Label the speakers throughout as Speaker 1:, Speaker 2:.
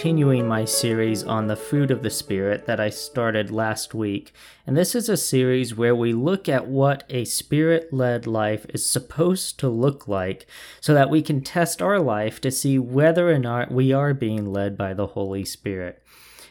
Speaker 1: continuing my series on the fruit of the Spirit that I started last week. And this is a series where we look at what a spirit led life is supposed to look like so that we can test our life to see whether or not we are being led by the Holy Spirit.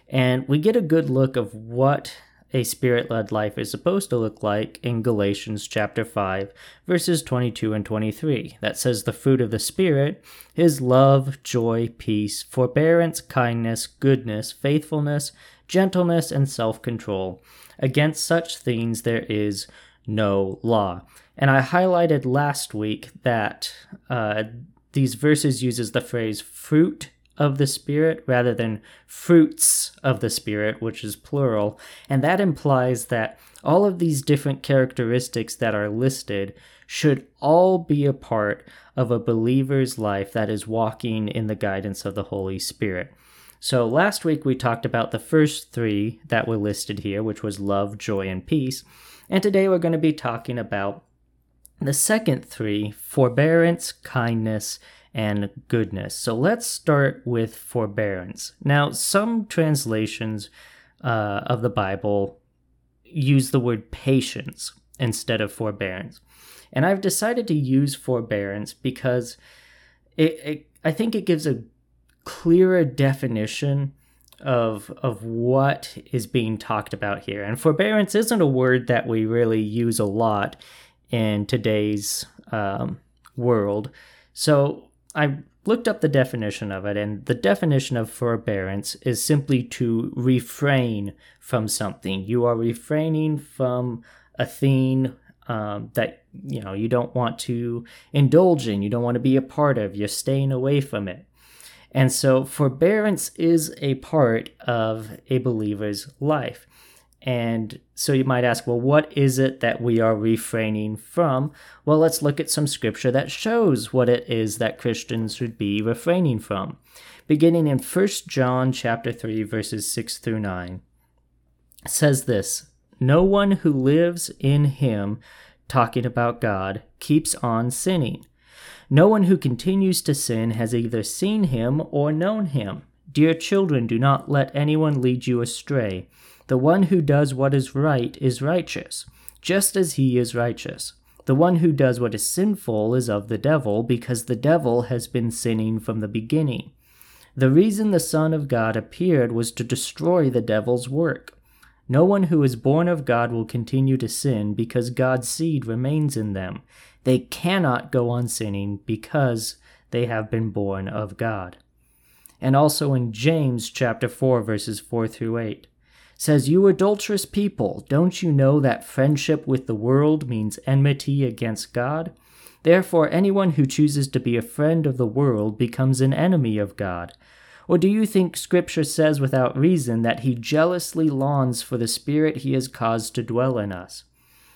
Speaker 1: And we get a good look of what a spirit led life is supposed to look like in Galatians chapter 5, verses 22 and 23. That says, The fruit of the Spirit is love, joy, peace, forbearance, kindness, goodness, faithfulness, gentleness, and self control. Against such things there is no law. And I highlighted last week that uh, these verses uses the phrase fruit of the Spirit rather than fruits of the Spirit, which is plural. And that implies that all of these different characteristics that are listed should all be a part of a believer's life that is walking in the guidance of the Holy Spirit. So last week we talked about the first three that were listed here, which was love, joy, and peace. And today we're going to be talking about the second three forbearance, kindness, and goodness. So let's start with forbearance. Now, some translations uh, of the Bible use the word patience instead of forbearance. And I've decided to use forbearance because it, it, I think it gives a clearer definition of of what is being talked about here. And forbearance isn't a word that we really use a lot in today's um, world. So I looked up the definition of it, and the definition of forbearance is simply to refrain from something. You are refraining from a thing um, that you know you don't want to indulge in, you don't want to be a part of. You're staying away from it. And so, forbearance is a part of a believer's life. And so you might ask, well, what is it that we are refraining from? Well, let's look at some scripture that shows what it is that Christians should be refraining from. Beginning in 1 John chapter 3 verses 6 through 9. says this, "No one who lives in him talking about God keeps on sinning. No one who continues to sin has either seen him or known him. Dear children, do not let anyone lead you astray." The one who does what is right is righteous, just as he is righteous. The one who does what is sinful is of the devil, because the devil has been sinning from the beginning. The reason the Son of God appeared was to destroy the devil's work. No one who is born of God will continue to sin because God's seed remains in them. They cannot go on sinning because they have been born of God. And also in James chapter 4 verses 4 through 8 says, You adulterous people, don't you know that friendship with the world means enmity against God? Therefore, anyone who chooses to be a friend of the world becomes an enemy of God. Or do you think Scripture says without reason that he jealously longs for the Spirit he has caused to dwell in us?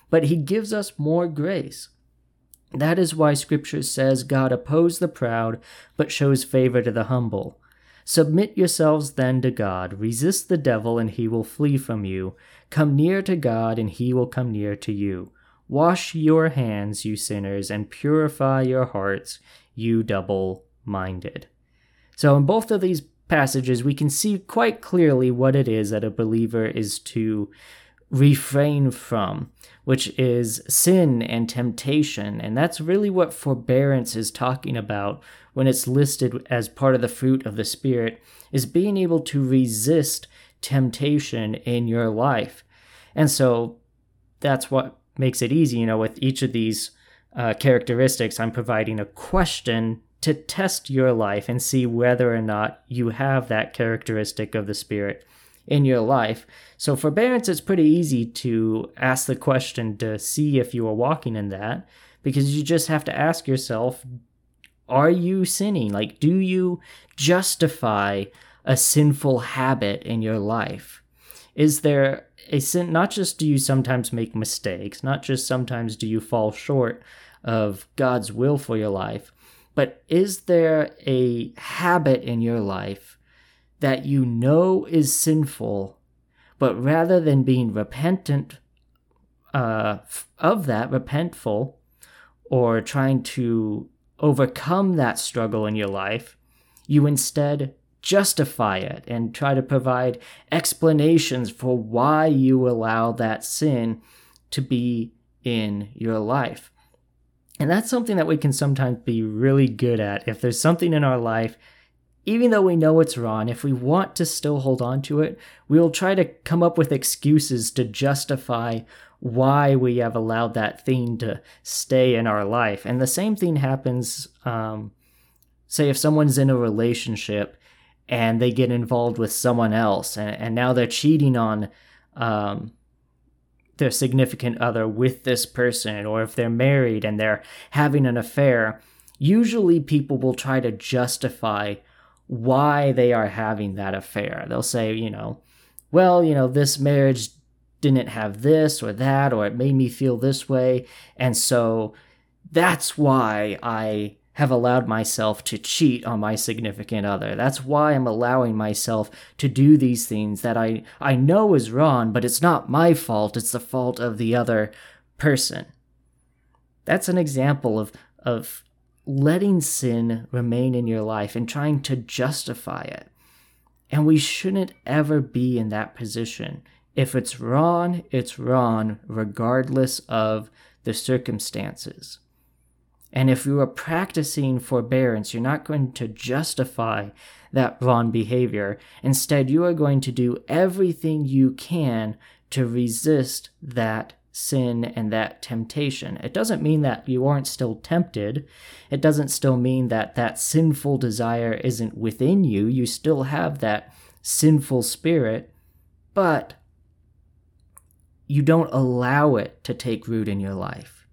Speaker 1: But he gives us more grace. That is why Scripture says God opposes the proud, but shows favor to the humble. Submit yourselves then to God, resist the devil, and he will flee from you. Come near to God, and he will come near to you. Wash your hands, you sinners, and purify your hearts, you double minded. So, in both of these passages, we can see quite clearly what it is that a believer is to refrain from, which is sin and temptation. And that's really what forbearance is talking about when it's listed as part of the fruit of the Spirit, is being able to resist temptation in your life. And so that's what makes it easy. You know, with each of these uh, characteristics, I'm providing a question to test your life and see whether or not you have that characteristic of the Spirit in your life. So, forbearance, it's pretty easy to ask the question to see if you are walking in that because you just have to ask yourself are you sinning? Like, do you justify a sinful habit in your life? Is there a sin? Not just do you sometimes make mistakes, not just sometimes do you fall short of God's will for your life, but is there a habit in your life that you know is sinful, but rather than being repentant uh, of that, repentful, or trying to overcome that struggle in your life, you instead justify it and try to provide explanations for why you allow that sin to be in your life. And that's something that we can sometimes be really good at. If there's something in our life, even though we know it's wrong, if we want to still hold on to it, we'll try to come up with excuses to justify why we have allowed that thing to stay in our life. And the same thing happens, um, say, if someone's in a relationship and they get involved with someone else and, and now they're cheating on um, their significant other with this person, or if they're married and they're having an affair, usually people will try to justify why they are having that affair. They'll say, you know, well, you know, this marriage didn't have this or that, or it made me feel this way. And so that's why I have allowed myself to cheat on my significant other. That's why I'm allowing myself to do these things that I, I know is wrong, but it's not my fault, it's the fault of the other person. That's an example of, of letting sin remain in your life and trying to justify it. And we shouldn't ever be in that position. If it's wrong, it's wrong, regardless of the circumstances. And if you are practicing forbearance, you're not going to justify that wrong behavior. Instead, you are going to do everything you can to resist that sin and that temptation. It doesn't mean that you aren't still tempted. It doesn't still mean that that sinful desire isn't within you. You still have that sinful spirit, but you don't allow it to take root in your life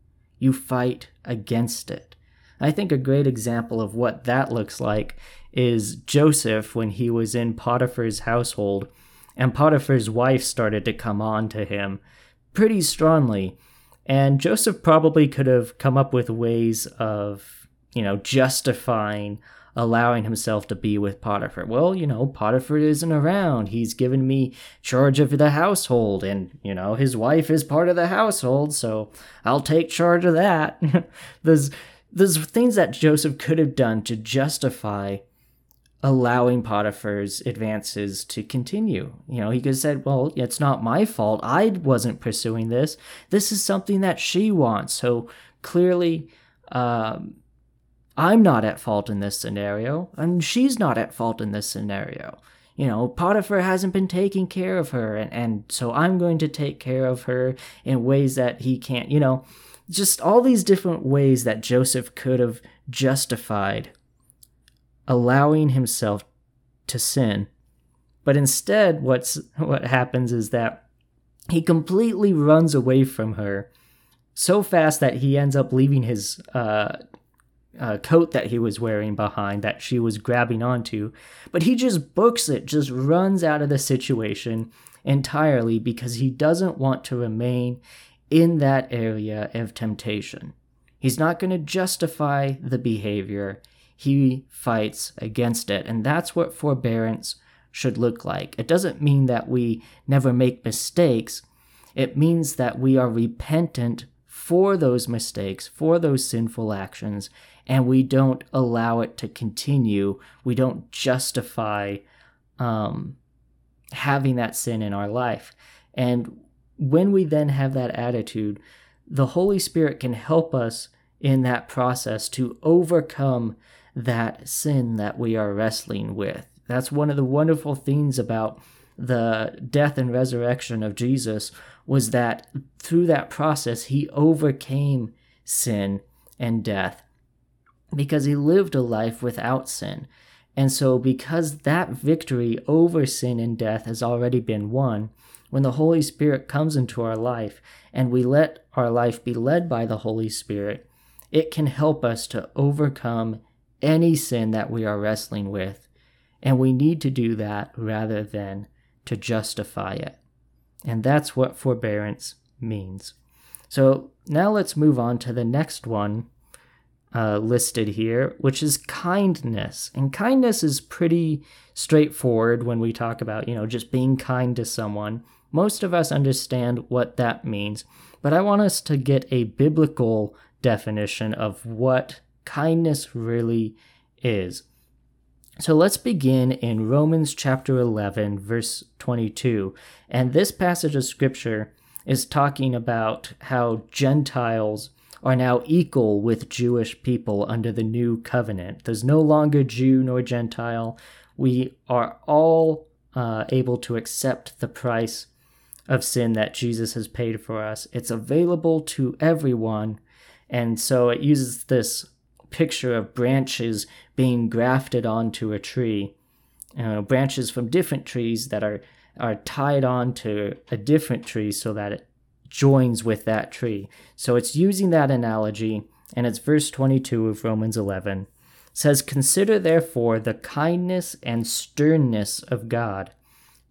Speaker 1: you fight against it. I think a great example of what that looks like is Joseph when he was in Potiphar's household, and Potiphar's wife started to come on to him pretty strongly. And Joseph probably could have come up with ways of, you know, justifying allowing himself to be with Potiphar. Well, you know, Potiphar isn't around. He's given me charge of the household, and, you know, his wife is part of the household, so I'll take charge of that. there's, there's things that Joseph could have done to justify allowing Potiphar's advances to continue. You know, he could have said, Well, it's not my fault. I wasn't pursuing this. This is something that she wants. So clearly, um, I'm not at fault in this scenario, and she's not at fault in this scenario. You know, Potiphar hasn't been taking care of her, and, and so I'm going to take care of her in ways that he can't, you know, just all these different ways that Joseph could have justified allowing himself to sin. But instead, what's what happens is that he completely runs away from her so fast that he ends up leaving his uh, uh, coat that he was wearing behind that she was grabbing onto, but he just books it, just runs out of the situation entirely because he doesn't want to remain in that area of temptation. He's not going to justify the behavior, he fights against it. And that's what forbearance should look like. It doesn't mean that we never make mistakes, it means that we are repentant for those mistakes, for those sinful actions, and we don't allow it to continue. We don't justify um, having that sin in our life. And when we then have that attitude, the Holy Spirit can help us in that process to overcome that sin that we are wrestling with. That's one of the wonderful things about the death and resurrection of Jesus was that through that process he overcame sin and death because he lived a life without sin. And so, because that victory over sin and death has already been won, when the Holy Spirit comes into our life and we let our life be led by the Holy Spirit, it can help us to overcome any sin that we are wrestling with. And we need to do that rather than to justify it. And that's what forbearance means. So now let's move on to the next one uh, listed here, which is kindness. And kindness is pretty straightforward when we talk about, you know, just being kind to someone. Most of us understand what that means, but I want us to get a biblical definition of what kindness really is. So let's begin in Romans chapter 11, verse 22. And this passage of scripture is talking about how Gentiles are now equal with Jewish people under the new covenant. There's no longer Jew nor Gentile. We are all uh, able to accept the price of sin that Jesus has paid for us. It's available to everyone. And so it uses this picture of branches being grafted onto a tree, uh, branches from different trees that are, are tied onto a different tree so that it joins with that tree. So it's using that analogy, and it's verse 22 of Romans 11. It says, Consider therefore the kindness and sternness of God,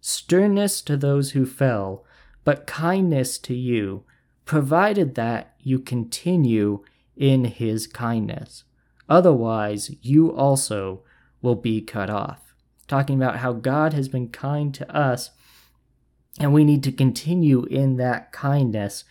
Speaker 1: sternness to those who fell, but kindness to you, provided that you continue in his kindness. Otherwise, you also will be cut off. Talking about how God has been kind to us and we need to continue in that kindness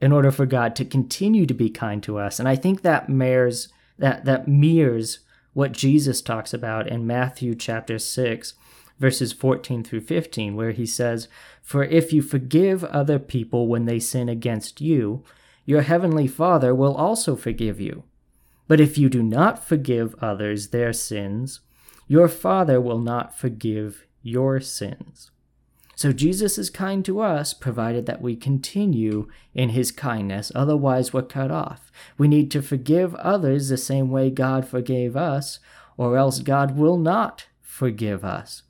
Speaker 1: in order for God to continue to be kind to us. And I think that mirrors that that mirrors what Jesus talks about in Matthew chapter 6 verses 14 through 15 where he says, "For if you forgive other people when they sin against you, your heavenly Father will also forgive you. But if you do not forgive others their sins, your Father will not forgive your sins." So Jesus is kind to us, provided that we continue in his kindness, otherwise, we're cut off. We need to forgive others the same way God forgave us, or else God will not forgive us.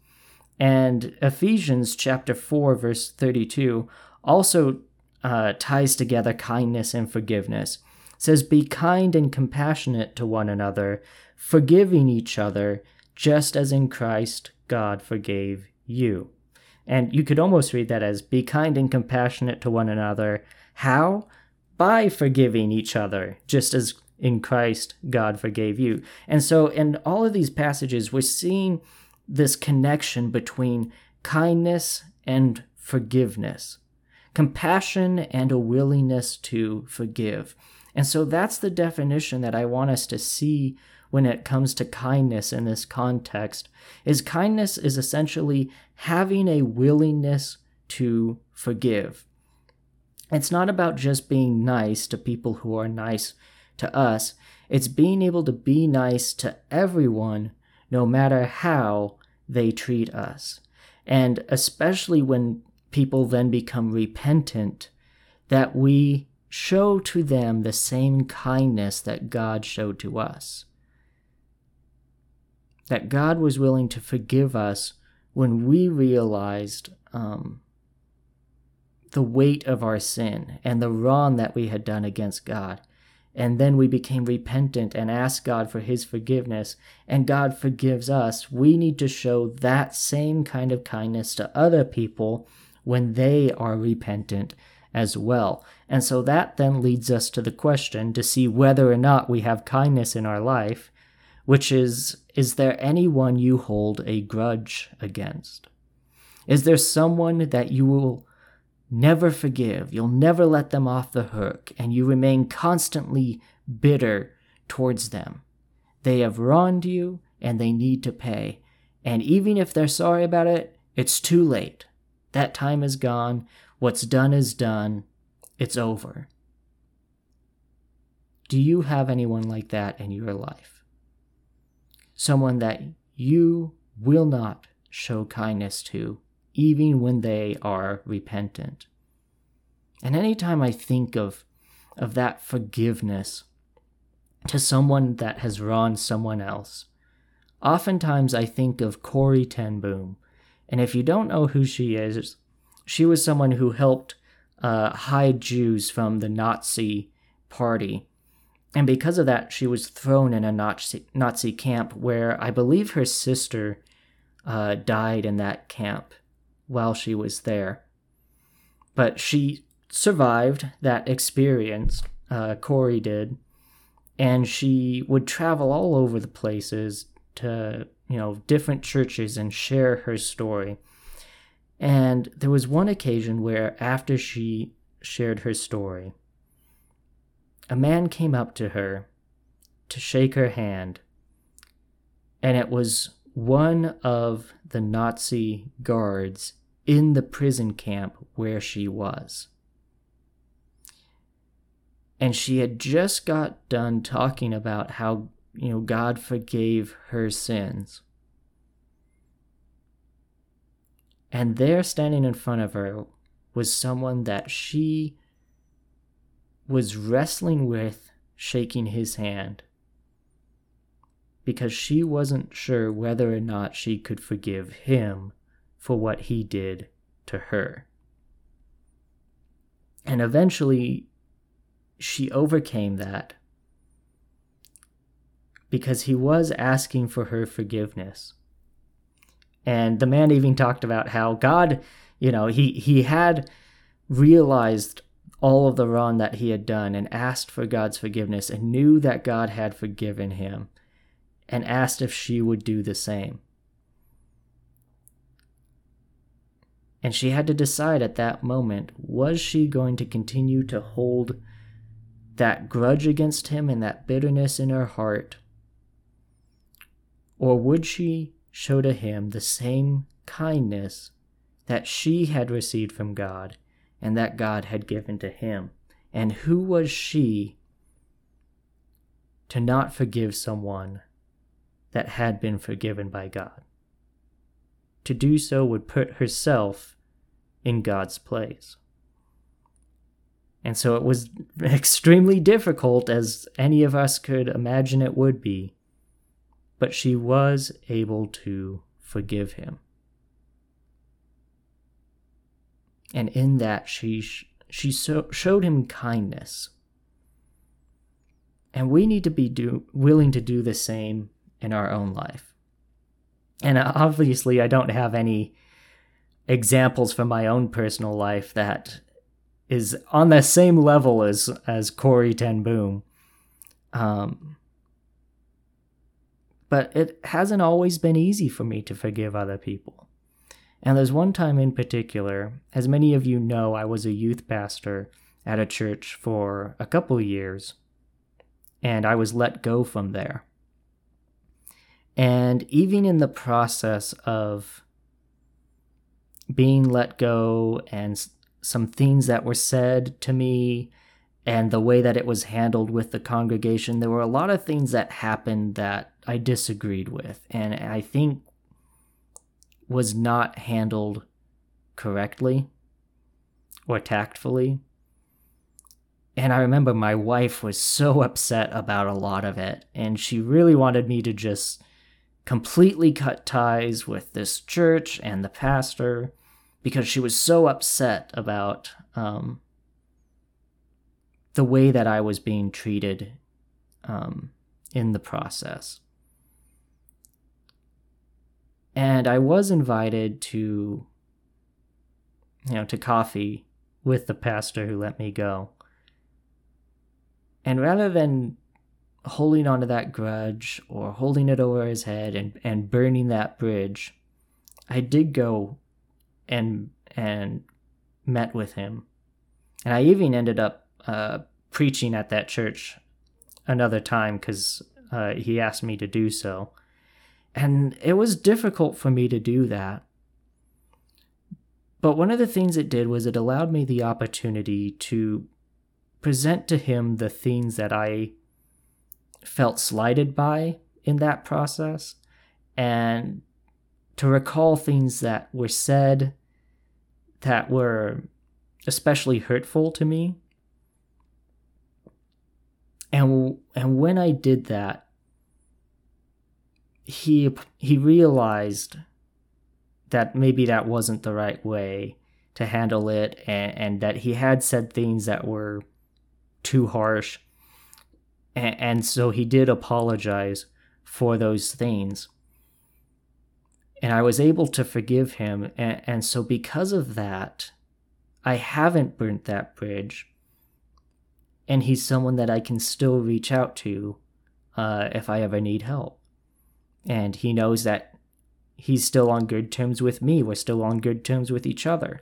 Speaker 1: And Ephesians chapter 4, verse 32 also uh, ties together kindness and forgiveness. Says, Be kind and compassionate to one another, forgiving each other, just as in Christ God forgave you. And you could almost read that as be kind and compassionate to one another. How? By forgiving each other, just as in Christ God forgave you. And so, in all of these passages, we're seeing this connection between kindness and forgiveness, compassion and a willingness to forgive. And so, that's the definition that I want us to see when it comes to kindness in this context is kindness is essentially having a willingness to forgive. It's not about just being nice to people who are nice to us. It's being able to be nice to everyone no matter how they treat us. And especially when people then become repentant, that we show to them the same kindness that God showed to us that God was willing to forgive us when we realized um, the weight of our sin and the wrong that we had done against God. And then we became repentant and asked God for His forgiveness, and God forgives us. We need to show that same kind of kindness to other people when they are repentant as well. And so that then leads us to the question to see whether or not we have kindness in our life which is Is there anyone you hold a grudge against? Is there someone that you will never forgive? You'll never let them off the hook, and you remain constantly bitter towards them. They have wronged you, and they need to pay. And even if they're sorry about it, it's too late. That time is gone. What's done is done. It's over. Do you have anyone like that in your life? someone that you will not show kindness to, even when they are repentant. And anytime I think of, of that forgiveness to someone that has wronged someone else, oftentimes I think of Corrie ten Boom. And if you don't know who she is, she was someone who helped uh, hide Jews from the Nazi party and because of that, she was thrown in a Nazi, Nazi camp where I believe her sister uh, died in that camp while she was there. But she survived that experience, uh, Corrie did, and she would travel all over the places to, you know, different churches and share her story. And there was one occasion where, after she shared her story, a man came up to her to shake her hand, and it was one of the Nazi guards in the prison camp where she was. And she had just got done talking about how, you know, God forgave her sins. And there, standing in front of her, was someone that she was wrestling with, shaking his hand because she wasn't sure whether or not she could forgive him for what he did to her. And eventually, she overcame that because he was asking for her forgiveness. And the man even talked about how God, you know, he, he had realized all of the wrong that he had done and asked for God's forgiveness and knew that God had forgiven him and asked if she would do the same. And she had to decide at that moment was she going to continue to hold that grudge against him and that bitterness in her heart? Or would she show to him the same kindness that she had received from God and that God had given to him? And who was she to not forgive someone that had been forgiven by God. To do so would put herself in God's place. And so it was extremely difficult, as any of us could imagine it would be, but she was able to forgive him. And in that, she, she so, showed him kindness. And we need to be do, willing to do the same in our own life. And obviously, I don't have any examples from my own personal life that is on the same level as as Corrie ten Boom. Um, but it hasn't always been easy for me to forgive other people. And there's one time in particular, as many of you know, I was a youth pastor at a church for a couple years, and I was let go from there. And even in the process of being let go and some things that were said to me and the way that it was handled with the congregation, there were a lot of things that happened that I disagreed with and I think was not handled correctly or tactfully. And I remember my wife was so upset about a lot of it, and she really wanted me to just completely cut ties with this church and the pastor because she was so upset about um, the way that I was being treated um, in the process. And I was invited to, you know, to coffee with the pastor who let me go. And rather than holding onto that grudge or holding it over his head and, and burning that bridge, I did go and and met with him. And I even ended up uh, preaching at that church another time because uh, he asked me to do so. And it was difficult for me to do that. But one of the things it did was it allowed me the opportunity to present to him the things that I felt slighted by in that process and to recall things that were said that were especially hurtful to me. And and when I did that, he he realized that maybe that wasn't the right way to handle it and, and that he had said things that were too harsh and, and so he did apologize for those things. And I was able to forgive him. And, and so, because of that, I haven't burnt that bridge. And he's someone that I can still reach out to uh, if I ever need help. And he knows that he's still on good terms with me. We're still on good terms with each other.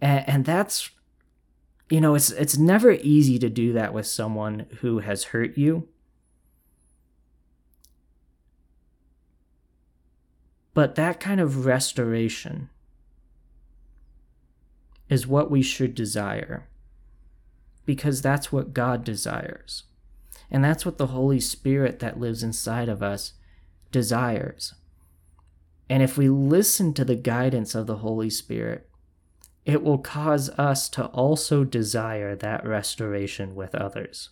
Speaker 1: And, and that's you know, it's it's never easy to do that with someone who has hurt you. But that kind of restoration is what we should desire because that's what God desires. And that's what the Holy Spirit that lives inside of us desires. And if we listen to the guidance of the Holy Spirit, it will cause us to also desire that restoration with others.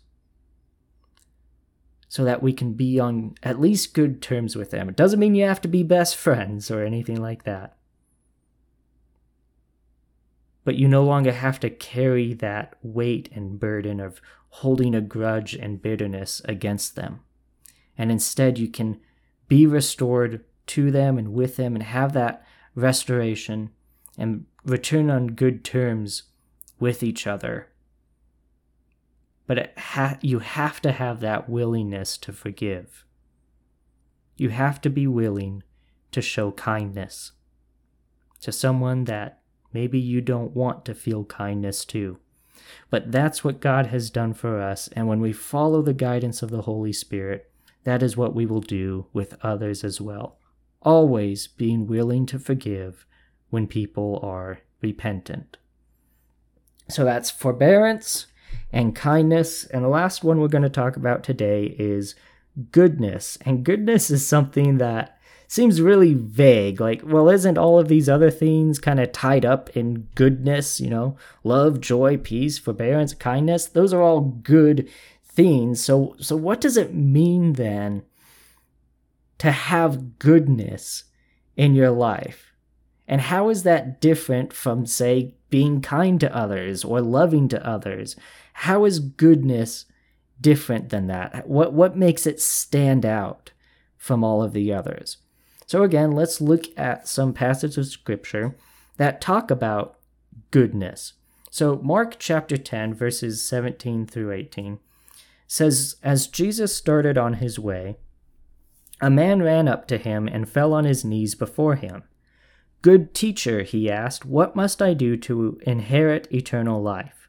Speaker 1: So that we can be on at least good terms with them. It doesn't mean you have to be best friends or anything like that. But you no longer have to carry that weight and burden of holding a grudge and bitterness against them. And instead, you can be restored to them and with them and have that restoration and return on good terms with each other. But ha- you have to have that willingness to forgive. You have to be willing to show kindness to someone that maybe you don't want to feel kindness to. But that's what God has done for us, and when we follow the guidance of the Holy Spirit, that is what we will do with others as well. Always being willing to forgive when people are repentant. So that's forbearance and kindness. And the last one we're going to talk about today is goodness. And goodness is something that seems really vague. Like, well, isn't all of these other things kind of tied up in goodness? You know, love, joy, peace, forbearance, kindness. Those are all good things. So, so what does it mean then to have goodness in your life? And how is that different from, say, being kind to others or loving to others? How is goodness different than that? What, what makes it stand out from all of the others? So, again, let's look at some passages of scripture that talk about goodness. So, Mark chapter 10, verses 17 through 18 says, As Jesus started on his way, a man ran up to him and fell on his knees before him. Good teacher, he asked, what must I do to inherit eternal life?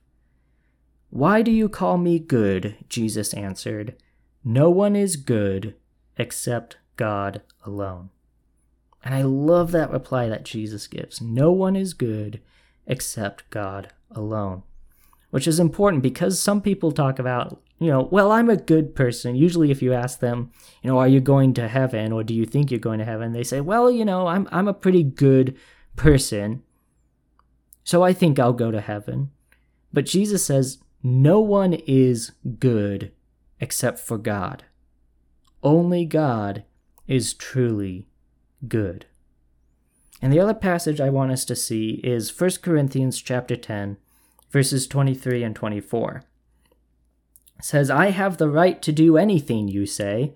Speaker 1: Why do you call me good? Jesus answered. No one is good except God alone. And I love that reply that Jesus gives. No one is good except God alone. Which is important because some people talk about you know, well, I'm a good person. Usually, if you ask them, you know, are you going to heaven or do you think you're going to heaven? They say, well, you know, I'm, I'm a pretty good person. So I think I'll go to heaven. But Jesus says, no one is good except for God. Only God is truly good. And the other passage I want us to see is 1 Corinthians chapter 10, verses 23 and 24 says, I have the right to do anything, you say,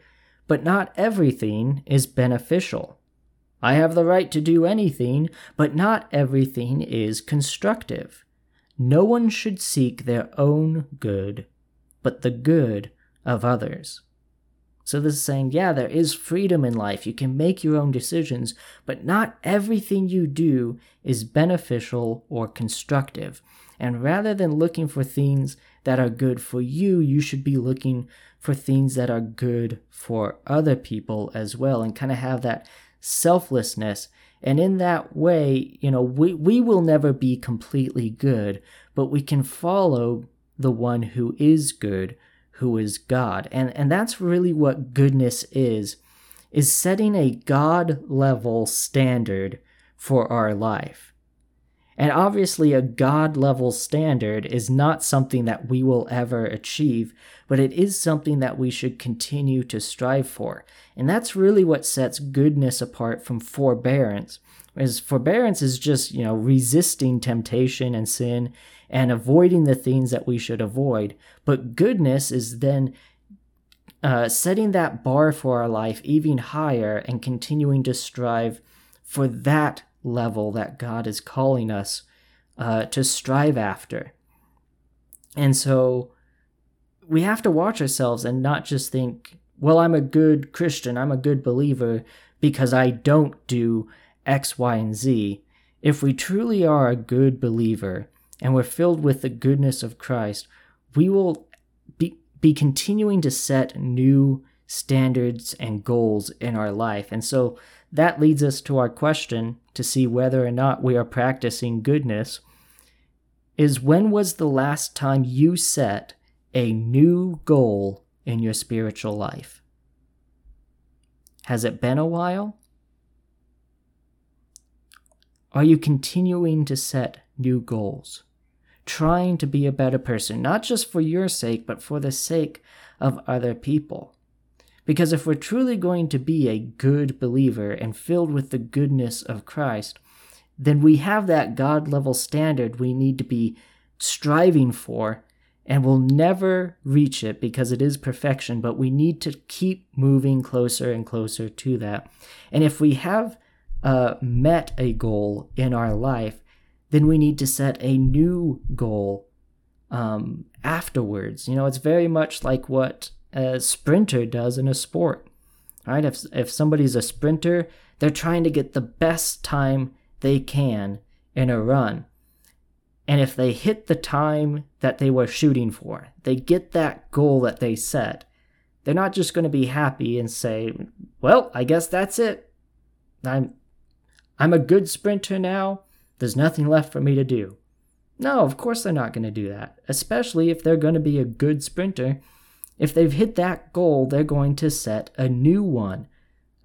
Speaker 1: but not everything is beneficial. I have the right to do anything, but not everything is constructive. No one should seek their own good, but the good of others. So, this is saying, yeah, there is freedom in life. You can make your own decisions, but not everything you do is beneficial or constructive. And rather than looking for things that are good for you, you should be looking for things that are good for other people as well and kind of have that selflessness. And in that way, you know, we, we will never be completely good, but we can follow the one who is good, who is God. And, and that's really what goodness is, is setting a God level standard for our life. And obviously, a God level standard is not something that we will ever achieve, but it is something that we should continue to strive for. And that's really what sets goodness apart from forbearance. As forbearance is just, you know, resisting temptation and sin and avoiding the things that we should avoid. But goodness is then uh, setting that bar for our life even higher and continuing to strive for that level that God is calling us uh, to strive after. And so we have to watch ourselves and not just think, well, I'm a good Christian, I'm a good believer because I don't do X, Y, and Z. If we truly are a good believer and we're filled with the goodness of Christ, we will be, be continuing to set new standards and goals in our life. And so that leads us to our question to see whether or not we are practicing goodness is when was the last time you set a new goal in your spiritual life? Has it been a while? Are you continuing to set new goals? Trying to be a better person, not just for your sake, but for the sake of other people. Because if we're truly going to be a good believer and filled with the goodness of Christ, then we have that God level standard we need to be striving for, and we'll never reach it because it is perfection, but we need to keep moving closer and closer to that. And if we have uh, met a goal in our life, then we need to set a new goal um, afterwards. You know, it's very much like what a sprinter does in a sport. Right? If if somebody's a sprinter, they're trying to get the best time they can in a run. And if they hit the time that they were shooting for, they get that goal that they set, they're not just going to be happy and say, "Well, I guess that's it. I'm I'm a good sprinter now. There's nothing left for me to do." No, of course they're not going to do that, especially if they're going to be a good sprinter if they've hit that goal, they're going to set a new one,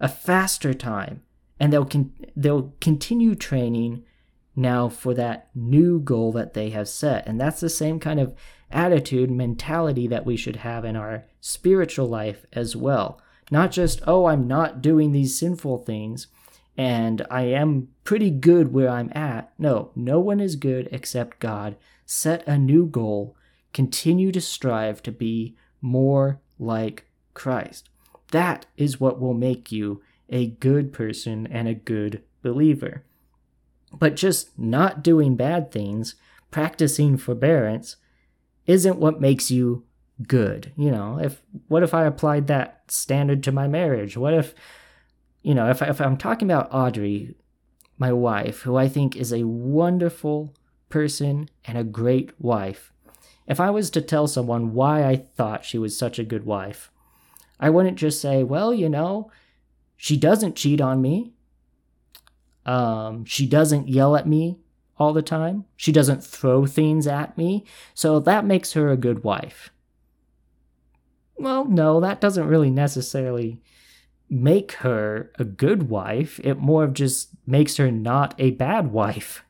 Speaker 1: a faster time, and they'll con- they'll continue training now for that new goal that they have set. And that's the same kind of attitude, mentality that we should have in our spiritual life as well. Not just, oh, I'm not doing these sinful things and I am pretty good where I'm at. No, no one is good except God. Set a new goal, continue to strive to be more like Christ. That is what will make you a good person and a good believer. But just not doing bad things, practicing forbearance, isn't what makes you good. You know, if what if I applied that standard to my marriage? What if, you know, if, if I'm talking about Audrey, my wife, who I think is a wonderful person and a great wife, if I was to tell someone why I thought she was such a good wife, I wouldn't just say, well, you know, she doesn't cheat on me. Um, she doesn't yell at me all the time. She doesn't throw things at me. So that makes her a good wife. Well, no, that doesn't really necessarily make her a good wife. It more of just makes her not a bad wife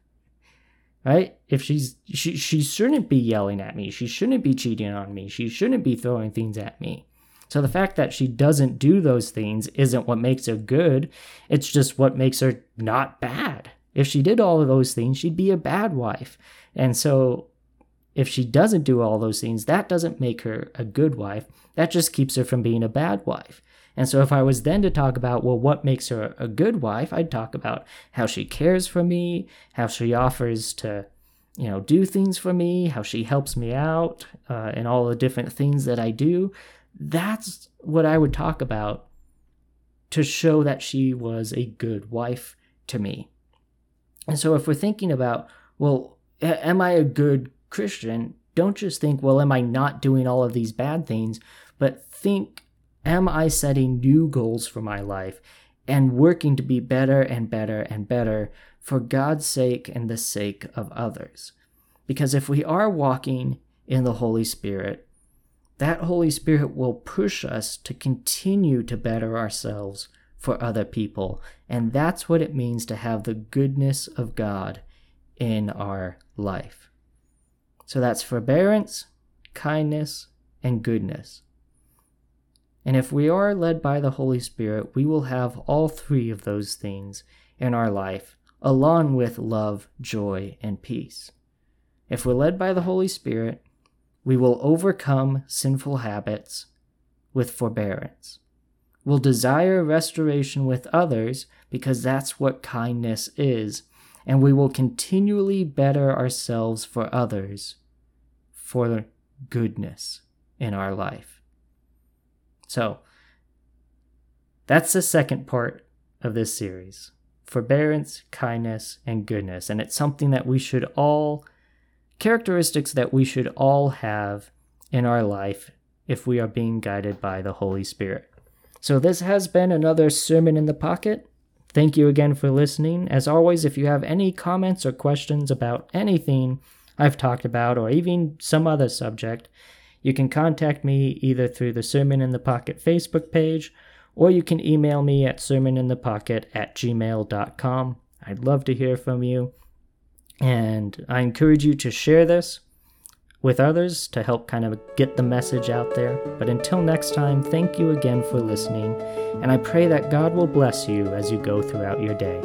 Speaker 1: right? If she's she she shouldn't be yelling at me. She shouldn't be cheating on me. She shouldn't be throwing things at me. So the fact that she doesn't do those things isn't what makes her good. It's just what makes her not bad. If she did all of those things, she'd be a bad wife. And so if she doesn't do all those things, that doesn't make her a good wife. That just keeps her from being a bad wife. And so, if I was then to talk about, well, what makes her a good wife, I'd talk about how she cares for me, how she offers to, you know, do things for me, how she helps me out, uh, and all the different things that I do. That's what I would talk about to show that she was a good wife to me. And so, if we're thinking about, well, am I a good Christian? Don't just think, well, am I not doing all of these bad things, but think Am I setting new goals for my life and working to be better and better and better for God's sake and the sake of others? Because if we are walking in the Holy Spirit, that Holy Spirit will push us to continue to better ourselves for other people. And that's what it means to have the goodness of God in our life. So that's forbearance, kindness, and goodness. And if we are led by the Holy Spirit, we will have all three of those things in our life, along with love, joy, and peace. If we're led by the Holy Spirit, we will overcome sinful habits with forbearance. We'll desire restoration with others because that's what kindness is, and we will continually better ourselves for others for goodness in our life. So, that's the second part of this series forbearance, kindness, and goodness. And it's something that we should all, characteristics that we should all have in our life if we are being guided by the Holy Spirit. So, this has been another Sermon in the Pocket. Thank you again for listening. As always, if you have any comments or questions about anything I've talked about or even some other subject, you can contact me either through the Sermon in the Pocket Facebook page or you can email me at sermoninthepocket at gmail.com. I'd love to hear from you. And I encourage you to share this with others to help kind of get the message out there. But until next time, thank you again for listening, and I pray that God will bless you as you go throughout your day.